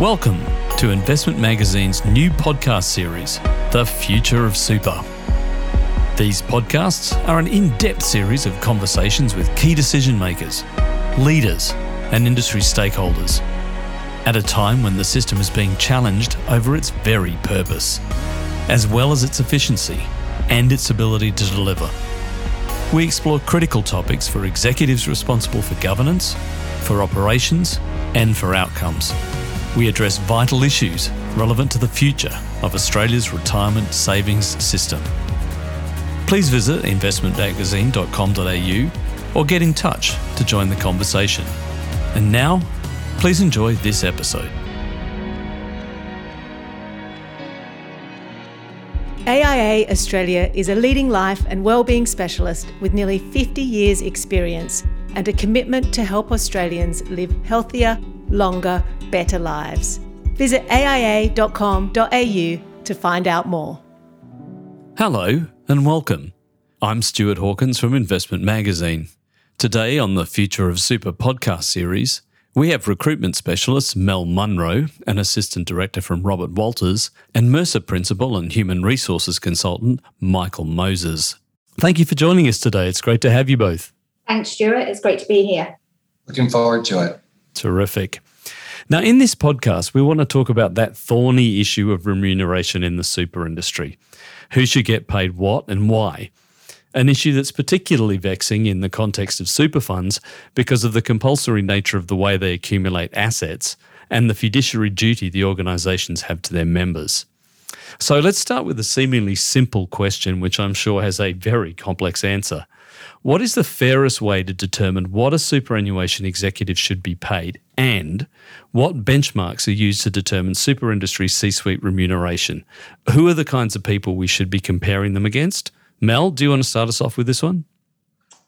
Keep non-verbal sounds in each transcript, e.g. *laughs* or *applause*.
Welcome to Investment Magazine's new podcast series, The Future of Super. These podcasts are an in depth series of conversations with key decision makers, leaders, and industry stakeholders at a time when the system is being challenged over its very purpose, as well as its efficiency and its ability to deliver. We explore critical topics for executives responsible for governance, for operations, and for outcomes. We address vital issues relevant to the future of Australia's retirement savings system. Please visit investmentmagazine.com.au or get in touch to join the conversation. And now, please enjoy this episode. AIA Australia is a leading life and wellbeing specialist with nearly 50 years' experience and a commitment to help Australians live healthier, longer, better lives. Visit aia.com.au to find out more. Hello and welcome. I'm Stewart Hawkins from Investment Magazine. Today on the Future of Super podcast series, we have recruitment specialist Mel Munro, an assistant director from Robert Walters, and Mercer principal and human resources consultant Michael Moses. Thank you for joining us today. It's great to have you both. Thanks, Stewart. It's great to be here. Looking forward to it. Terrific. Now, in this podcast, we want to talk about that thorny issue of remuneration in the super industry. Who should get paid what and why? An issue that's particularly vexing in the context of super funds because of the compulsory nature of the way they accumulate assets and the fiduciary duty the organisations have to their members. So let's start with a seemingly simple question, which I'm sure has a very complex answer. What is the fairest way to determine what a superannuation executive should be paid and what benchmarks are used to determine super industry C suite remuneration? Who are the kinds of people we should be comparing them against? Mel, do you want to start us off with this one?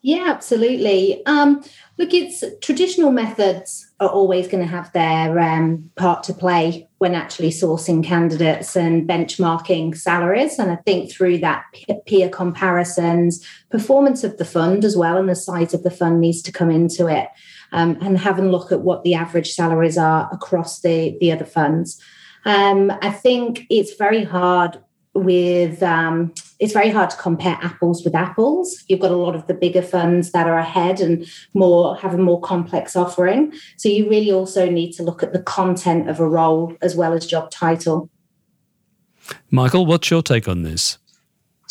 Yeah, absolutely. Um, look, it's traditional methods are always going to have their um, part to play when actually sourcing candidates and benchmarking salaries. And I think through that peer comparisons, performance of the fund as well, and the size of the fund needs to come into it, um, and having a look at what the average salaries are across the the other funds. Um, I think it's very hard with um, it's very hard to compare apples with apples. You've got a lot of the bigger funds that are ahead and more have a more complex offering. So you really also need to look at the content of a role as well as job title. Michael, what's your take on this?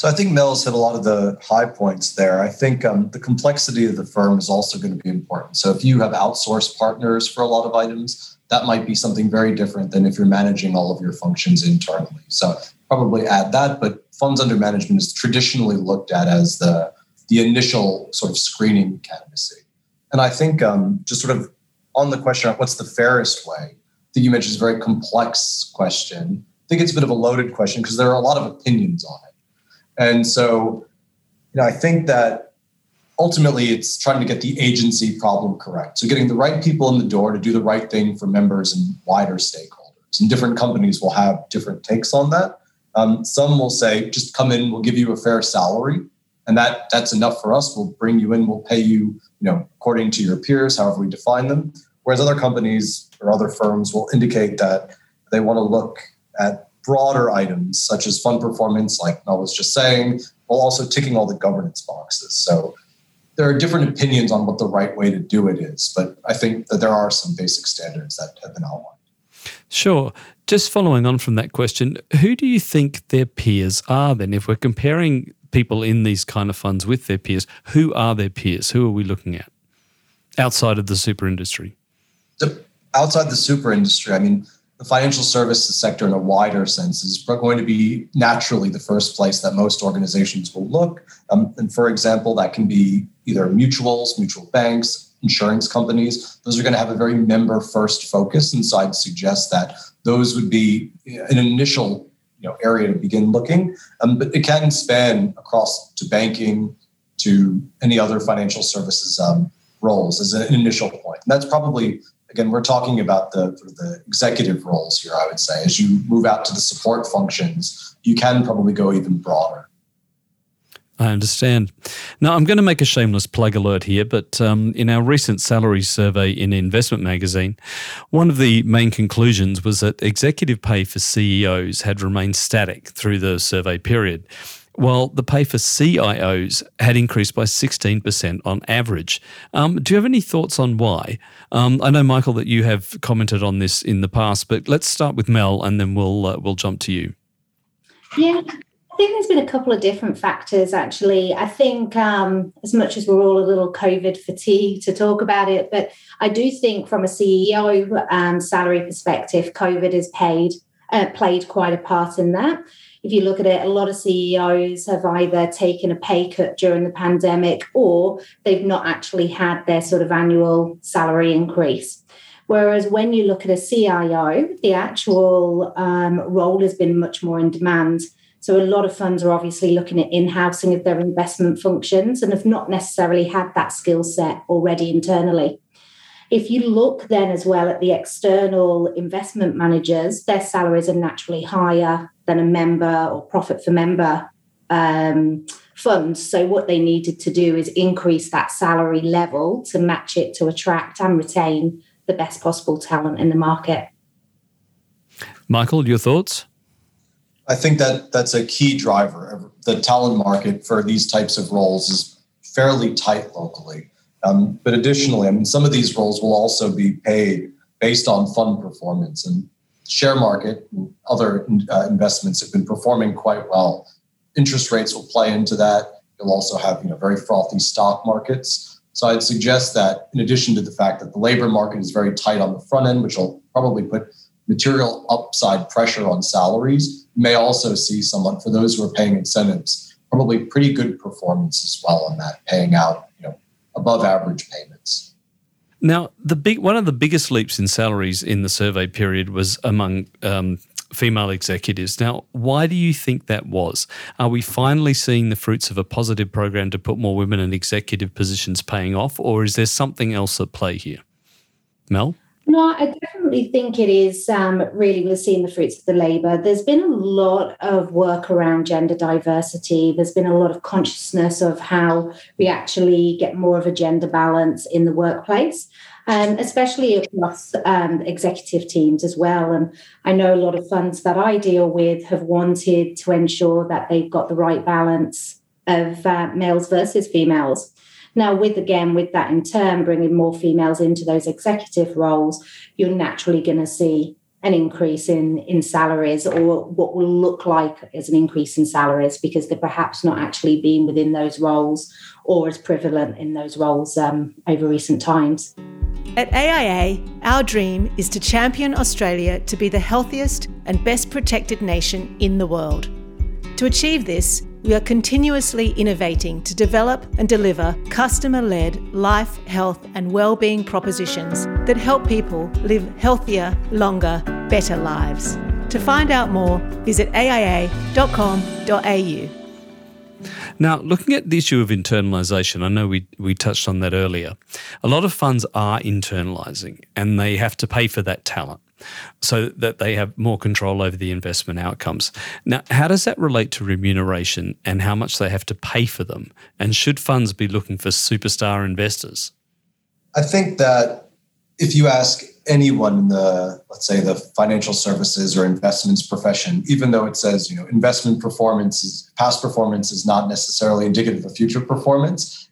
So I think Mel's hit a lot of the high points there. I think um, the complexity of the firm is also going to be important. So if you have outsourced partners for a lot of items, that might be something very different than if you're managing all of your functions internally. So probably add that, but funds under management is traditionally looked at as the, the initial sort of screening candidacy. And I think um, just sort of on the question of what's the fairest way, I think you mentioned is a very complex question. I think it's a bit of a loaded question because there are a lot of opinions on it. And so, you know, I think that ultimately it's trying to get the agency problem correct. So getting the right people in the door to do the right thing for members and wider stakeholders. And different companies will have different takes on that. Um, some will say, just come in, we'll give you a fair salary. And that that's enough for us. We'll bring you in, we'll pay you, you know, according to your peers, however we define them. Whereas other companies or other firms will indicate that they want to look at broader items such as fund performance, like Mel was just saying, while also ticking all the governance boxes. So there are different opinions on what the right way to do it is, but I think that there are some basic standards that have been outlined. Sure. Just following on from that question, who do you think their peers are then? If we're comparing people in these kind of funds with their peers, who are their peers? Who are we looking at outside of the super industry? The, outside the super industry, I mean, the financial services sector in a wider sense is going to be naturally the first place that most organizations will look. Um, and for example, that can be either mutuals, mutual banks, insurance companies. Those are going to have a very member first focus. And so I'd suggest that those would be an initial you know, area to begin looking. Um, but it can span across to banking, to any other financial services um, roles as an initial point. And that's probably again we're talking about the the executive roles here. I would say as you move out to the support functions, you can probably go even broader. I understand. Now, I'm going to make a shameless plug alert here, but um, in our recent salary survey in Investment Magazine, one of the main conclusions was that executive pay for CEOs had remained static through the survey period, while the pay for CIOs had increased by 16% on average. Um, do you have any thoughts on why? Um, I know, Michael, that you have commented on this in the past, but let's start with Mel and then we'll, uh, we'll jump to you. Yeah, I think there's been a couple of different factors actually. I think, um, as much as we're all a little COVID fatigued to talk about it, but I do think from a CEO um, salary perspective, COVID has paid uh, played quite a part in that. If you look at it, a lot of CEOs have either taken a pay cut during the pandemic or they've not actually had their sort of annual salary increase. Whereas when you look at a CIO, the actual um, role has been much more in demand. So a lot of funds are obviously looking at in-housing of their investment functions and have not necessarily had that skill set already internally. If you look then as well at the external investment managers, their salaries are naturally higher than a member or profit for member um, funds. So what they needed to do is increase that salary level to match it to attract and retain the best possible talent in the market. Michael, your thoughts? I think that that's a key driver. The talent market for these types of roles is fairly tight locally. Um, but additionally, I mean, some of these roles will also be paid based on fund performance and share market and other uh, investments have been performing quite well. Interest rates will play into that. You'll also have you know very frothy stock markets. So I'd suggest that in addition to the fact that the labor market is very tight on the front end, which will probably put material upside pressure on salaries, you may also see someone, for those who are paying incentives, probably pretty good performance as well on that, paying out you know above average payments. Now, the big one of the biggest leaps in salaries in the survey period was among um, female executives. Now, why do you think that was? Are we finally seeing the fruits of a positive program to put more women in executive positions paying off, or is there something else at play here? Mel? No, I definitely think it is um, really we're seeing the fruits of the labour. There's been a lot of work around gender diversity. There's been a lot of consciousness of how we actually get more of a gender balance in the workplace, um, especially across um, executive teams as well. And I know a lot of funds that I deal with have wanted to ensure that they've got the right balance of uh, males versus females. Now, with again, with that in turn, bringing more females into those executive roles, you're naturally going to see an increase in in salaries or what will look like as an increase in salaries because they're perhaps not actually being within those roles or as prevalent in those roles um, over recent times. At AIA, our dream is to champion Australia to be the healthiest and best protected nation in the world. To achieve this, we are continuously innovating to develop and deliver customer led life, health, and well-being propositions that help people live healthier, longer, better lives. To find out more, visit aia.com.au. Now, looking at the issue of internalisation, I know we, we touched on that earlier. A lot of funds are internalising and they have to pay for that talent so that they have more control over the investment outcomes. Now, how does that relate to remuneration and how much they have to pay for them? And should funds be looking for superstar investors? I think that if you ask anyone in the let's say the financial services or investments profession even though it says you know investment performance is past performance is not necessarily indicative of future performance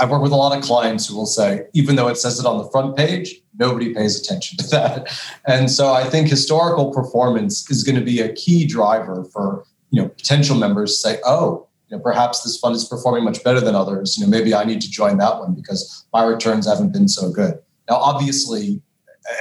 I work with a lot of clients who will say, even though it says it on the front page, nobody pays attention to *laughs* that. And so I think historical performance is going to be a key driver for you know potential members say, oh, you know, perhaps this fund is performing much better than others. You know, maybe I need to join that one because my returns haven't been so good. Now, obviously,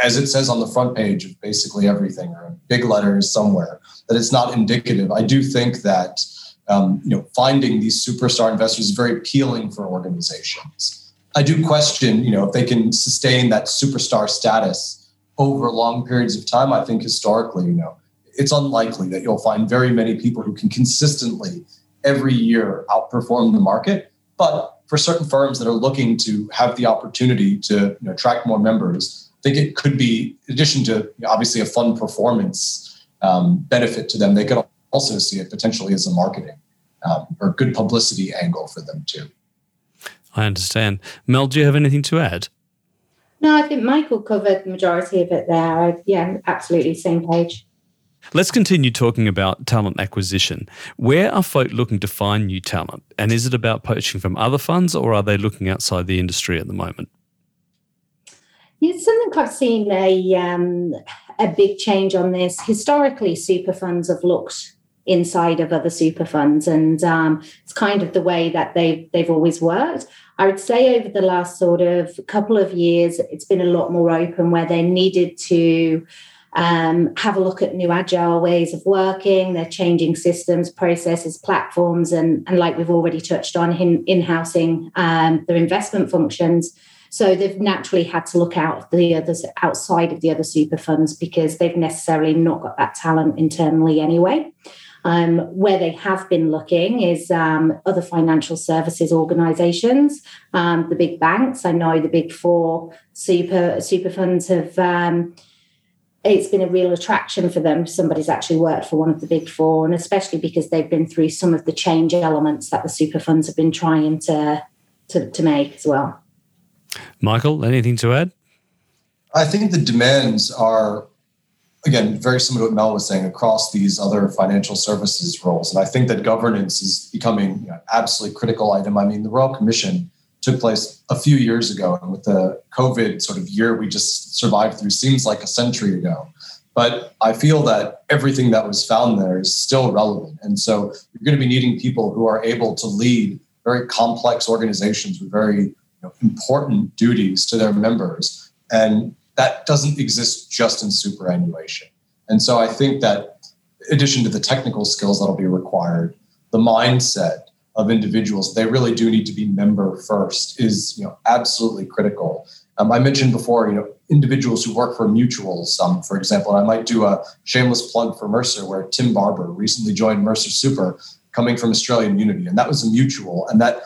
as it says on the front page of basically everything, or big letters somewhere, that it's not indicative. I do think that um, you know, finding these superstar investors is very appealing for organizations. I do question, you know, if they can sustain that superstar status over long periods of time. I think historically, you know, it's unlikely that you'll find very many people who can consistently every year outperform the market. But for certain firms that are looking to have the opportunity to you know, attract more members, I think it could be, in addition to obviously a fun performance um, benefit to them, they could also see it potentially as a marketing um, or good publicity angle for them too. I understand. Mel, do you have anything to add? No, I think Michael covered the majority of it there. I, yeah, absolutely same page. Let's continue talking about talent acquisition. Where are folk looking to find new talent? And is it about poaching from other funds or are they looking outside the industry at the moment? It's something I've seen a, um, a big change on this. Historically, super funds have looked inside of other super funds, and um, it's kind of the way that they've, they've always worked. I would say over the last sort of couple of years, it's been a lot more open where they needed to um, have a look at new agile ways of working. They're changing systems, processes, platforms, and, and like we've already touched on, in in housing um, their investment functions. So they've naturally had to look out the others outside of the other super funds because they've necessarily not got that talent internally anyway. Um, where they have been looking is um, other financial services organisations, um, the big banks. I know the big four super super funds have um, it's been a real attraction for them. Somebody's actually worked for one of the big four, and especially because they've been through some of the change elements that the super funds have been trying to to, to make as well. Michael, anything to add? I think the demands are again very similar to what Mel was saying across these other financial services roles, and I think that governance is becoming you know, absolutely critical item. I mean, the Royal Commission took place a few years ago. And with the COVID sort of year we just survived through seems like a century ago. But I feel that everything that was found there is still relevant. And so you're going to be needing people who are able to lead very complex organizations with very you know, important duties to their members. And that doesn't exist just in superannuation. And so I think that in addition to the technical skills that'll be required, the mindset, of individuals, they really do need to be member first is you know absolutely critical. Um, I mentioned before, you know, individuals who work for mutuals, um, for example, and I might do a shameless plug for Mercer, where Tim Barber recently joined Mercer Super, coming from Australian Unity, and that was a mutual, and that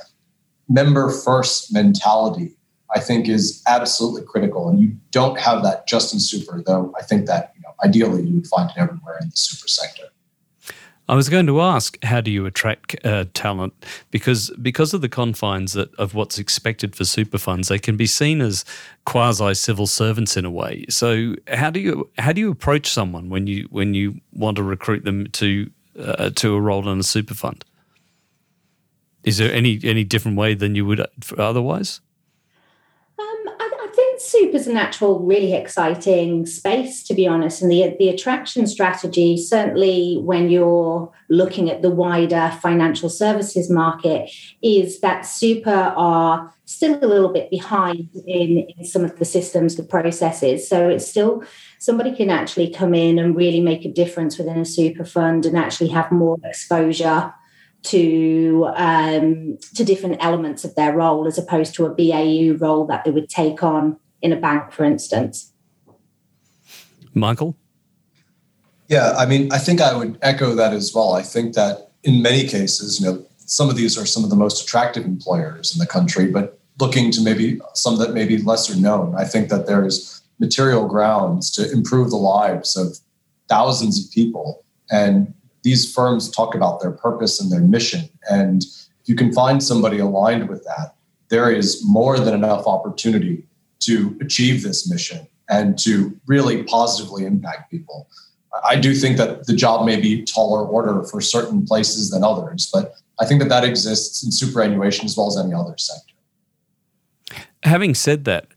member first mentality, I think, is absolutely critical. And you don't have that just in super, though. I think that you know, ideally you would find it everywhere in the super sector. I was going to ask, how do you attract uh, talent? Because because of the confines that, of what's expected for super funds, they can be seen as quasi civil servants in a way. So how do you how do you approach someone when you when you want to recruit them to uh, to a role in a super fund? Is there any any different way than you would otherwise? Super's a natural, really exciting space, to be honest. And the, the attraction strategy, certainly when you're looking at the wider financial services market, is that super are still a little bit behind in, in some of the systems, the processes. So it's still somebody can actually come in and really make a difference within a super fund and actually have more exposure to um, to different elements of their role as opposed to a BAU role that they would take on in a bank, for instance. Michael? Yeah, I mean, I think I would echo that as well. I think that in many cases, you know, some of these are some of the most attractive employers in the country, but looking to maybe some that may be lesser known, I think that there's material grounds to improve the lives of thousands of people. And these firms talk about their purpose and their mission. And if you can find somebody aligned with that, there is more than enough opportunity to achieve this mission and to really positively impact people. I do think that the job may be taller order for certain places than others, but I think that that exists in superannuation as well as any other sector. Having said that,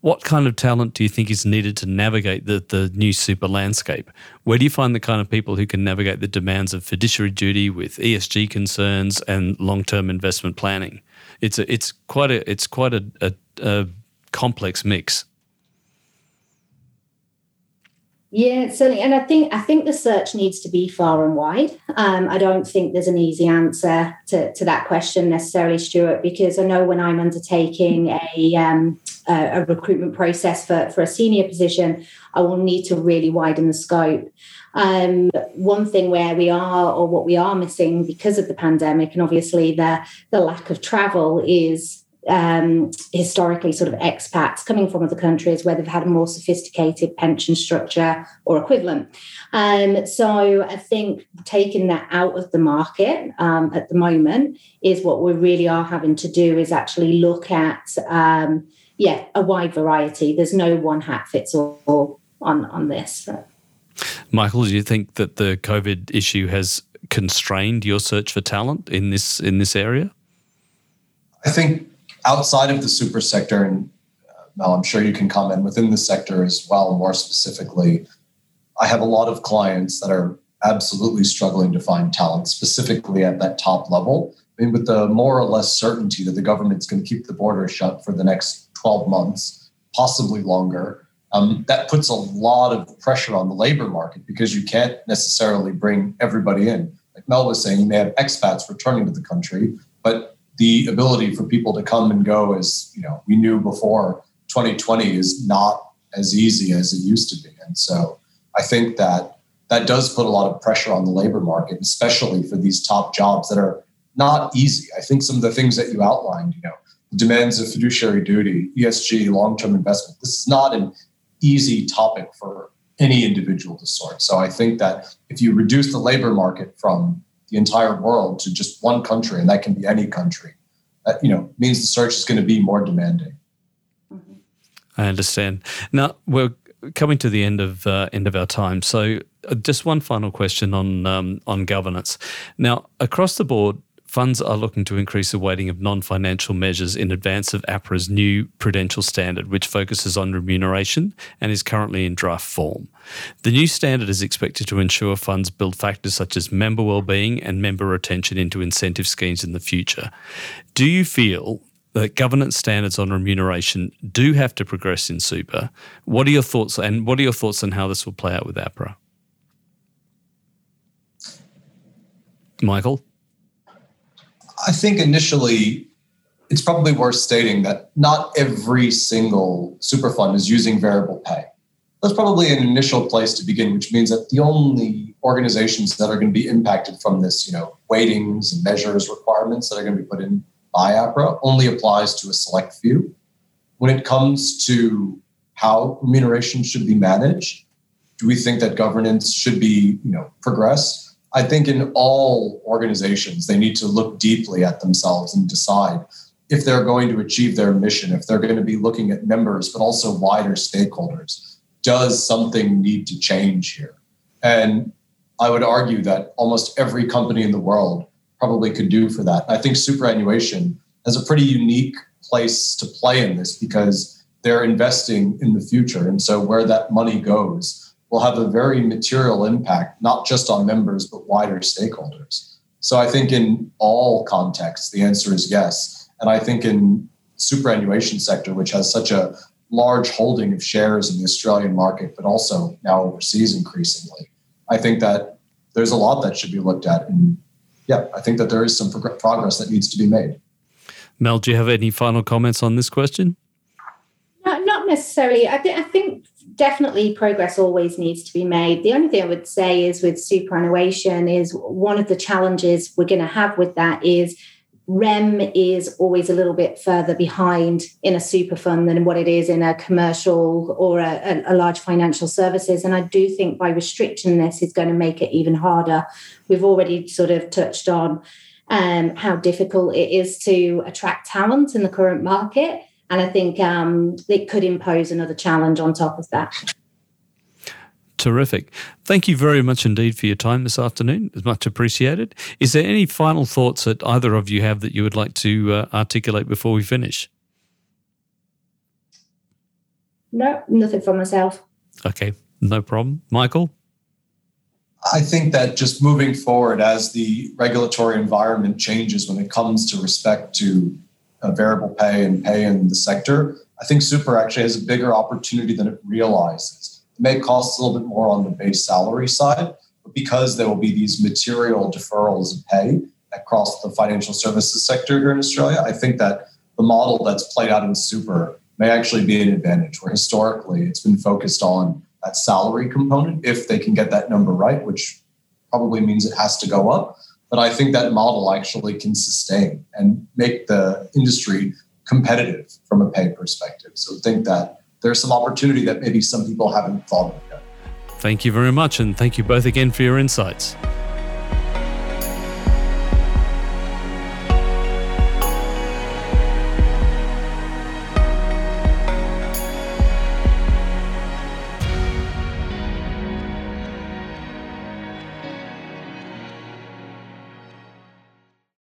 what kind of talent do you think is needed to navigate the, the new super landscape? Where do you find the kind of people who can navigate the demands of fiduciary duty with ESG concerns and long term investment planning? It's a, it's quite a it's quite a, a, a complex mix. Yeah, certainly, and I think I think the search needs to be far and wide. Um, I don't think there's an easy answer to, to that question necessarily, Stewart, because I know when I'm undertaking a um, a, a recruitment process for for a senior position, I will need to really widen the scope. Um, one thing where we are, or what we are missing because of the pandemic, and obviously the the lack of travel, is um, historically sort of expats coming from other countries where they've had a more sophisticated pension structure or equivalent. Um, so I think taking that out of the market um, at the moment is what we really are having to do is actually look at um, yeah a wide variety. There's no one hat fits all on on this. Michael, do you think that the COVID issue has constrained your search for talent in this in this area? I think outside of the super sector, and uh, Mel, I'm sure you can comment within the sector as well, more specifically, I have a lot of clients that are absolutely struggling to find talent, specifically at that top level. I mean, with the more or less certainty that the government's going to keep the border shut for the next 12 months, possibly longer, um, that puts a lot of pressure on the labor market because you can't necessarily bring everybody in. Like Mel was saying, you may have expats returning to the country, but the ability for people to come and go as you know we knew before 2020 is not as easy as it used to be. And so i think that that does put a lot of pressure on the labor market especially for these top jobs that are not easy. I think some of the things that you outlined you know the demands of fiduciary duty esg long-term investment this is not an easy topic for any individual to sort. So i think that if you reduce the labor market from the entire world to just one country, and that can be any country, that you know means the search is going to be more demanding. I understand. Now we're coming to the end of uh, end of our time, so uh, just one final question on um, on governance. Now, across the board, funds are looking to increase the weighting of non financial measures in advance of APRA's new prudential standard, which focuses on remuneration and is currently in draft form. The new standard is expected to ensure funds build factors such as member well-being and member retention into incentive schemes in the future. Do you feel that governance standards on remuneration do have to progress in super? What are your thoughts and what are your thoughts on how this will play out with APRA? Michael? I think initially it's probably worth stating that not every single super fund is using variable pay. That's probably an initial place to begin, which means that the only organizations that are going to be impacted from this, you know, weightings and measures requirements that are going to be put in by APRA only applies to a select few. When it comes to how remuneration should be managed, do we think that governance should be, you know, progress? I think in all organizations, they need to look deeply at themselves and decide if they're going to achieve their mission, if they're going to be looking at members, but also wider stakeholders. Does something need to change here? And I would argue that almost every company in the world probably could do for that. I think superannuation has a pretty unique place to play in this because they're investing in the future. And so where that money goes, will have a very material impact, not just on members, but wider stakeholders. So I think in all contexts, the answer is yes. And I think in superannuation sector, which has such a large holding of shares in the Australian market, but also now overseas increasingly, I think that there's a lot that should be looked at. And yeah, I think that there is some progress that needs to be made. Mel, do you have any final comments on this question? No, not necessarily. I, th- I think definitely progress always needs to be made. The only thing I would say is with superannuation is one of the challenges we're going to have with that is REM is always a little bit further behind in a super fund than what it is in a commercial or a, a, large financial services. And I do think by restricting this is going to make it even harder. We've already sort of touched on um, how difficult it is to attract talent in the current market. And I think um, it could impose another challenge on top of that. Terrific. Thank you very much indeed for your time this afternoon. It's much appreciated. Is there any final thoughts that either of you have that you would like to uh, articulate before we finish? No, nothing for myself. Okay, no problem. Michael? I think that just moving forward as the regulatory environment changes when it comes to respect to uh, variable pay and pay in the sector, I think super actually has a bigger opportunity than it realizes. It may cost a little bit more on the base salary side, but because there will be these material deferrals of pay across the financial services sector here in Australia, I think that the model that's played out in super may actually be an advantage where historically it's been focused on that salary component if they can get that number right, which probably means it has to go up. But I think that model actually can sustain and make the industry competitive from a pay perspective. So think that there's some opportunity that maybe some people haven't thought of yet. Thank you very much, and thank you both again for your insights.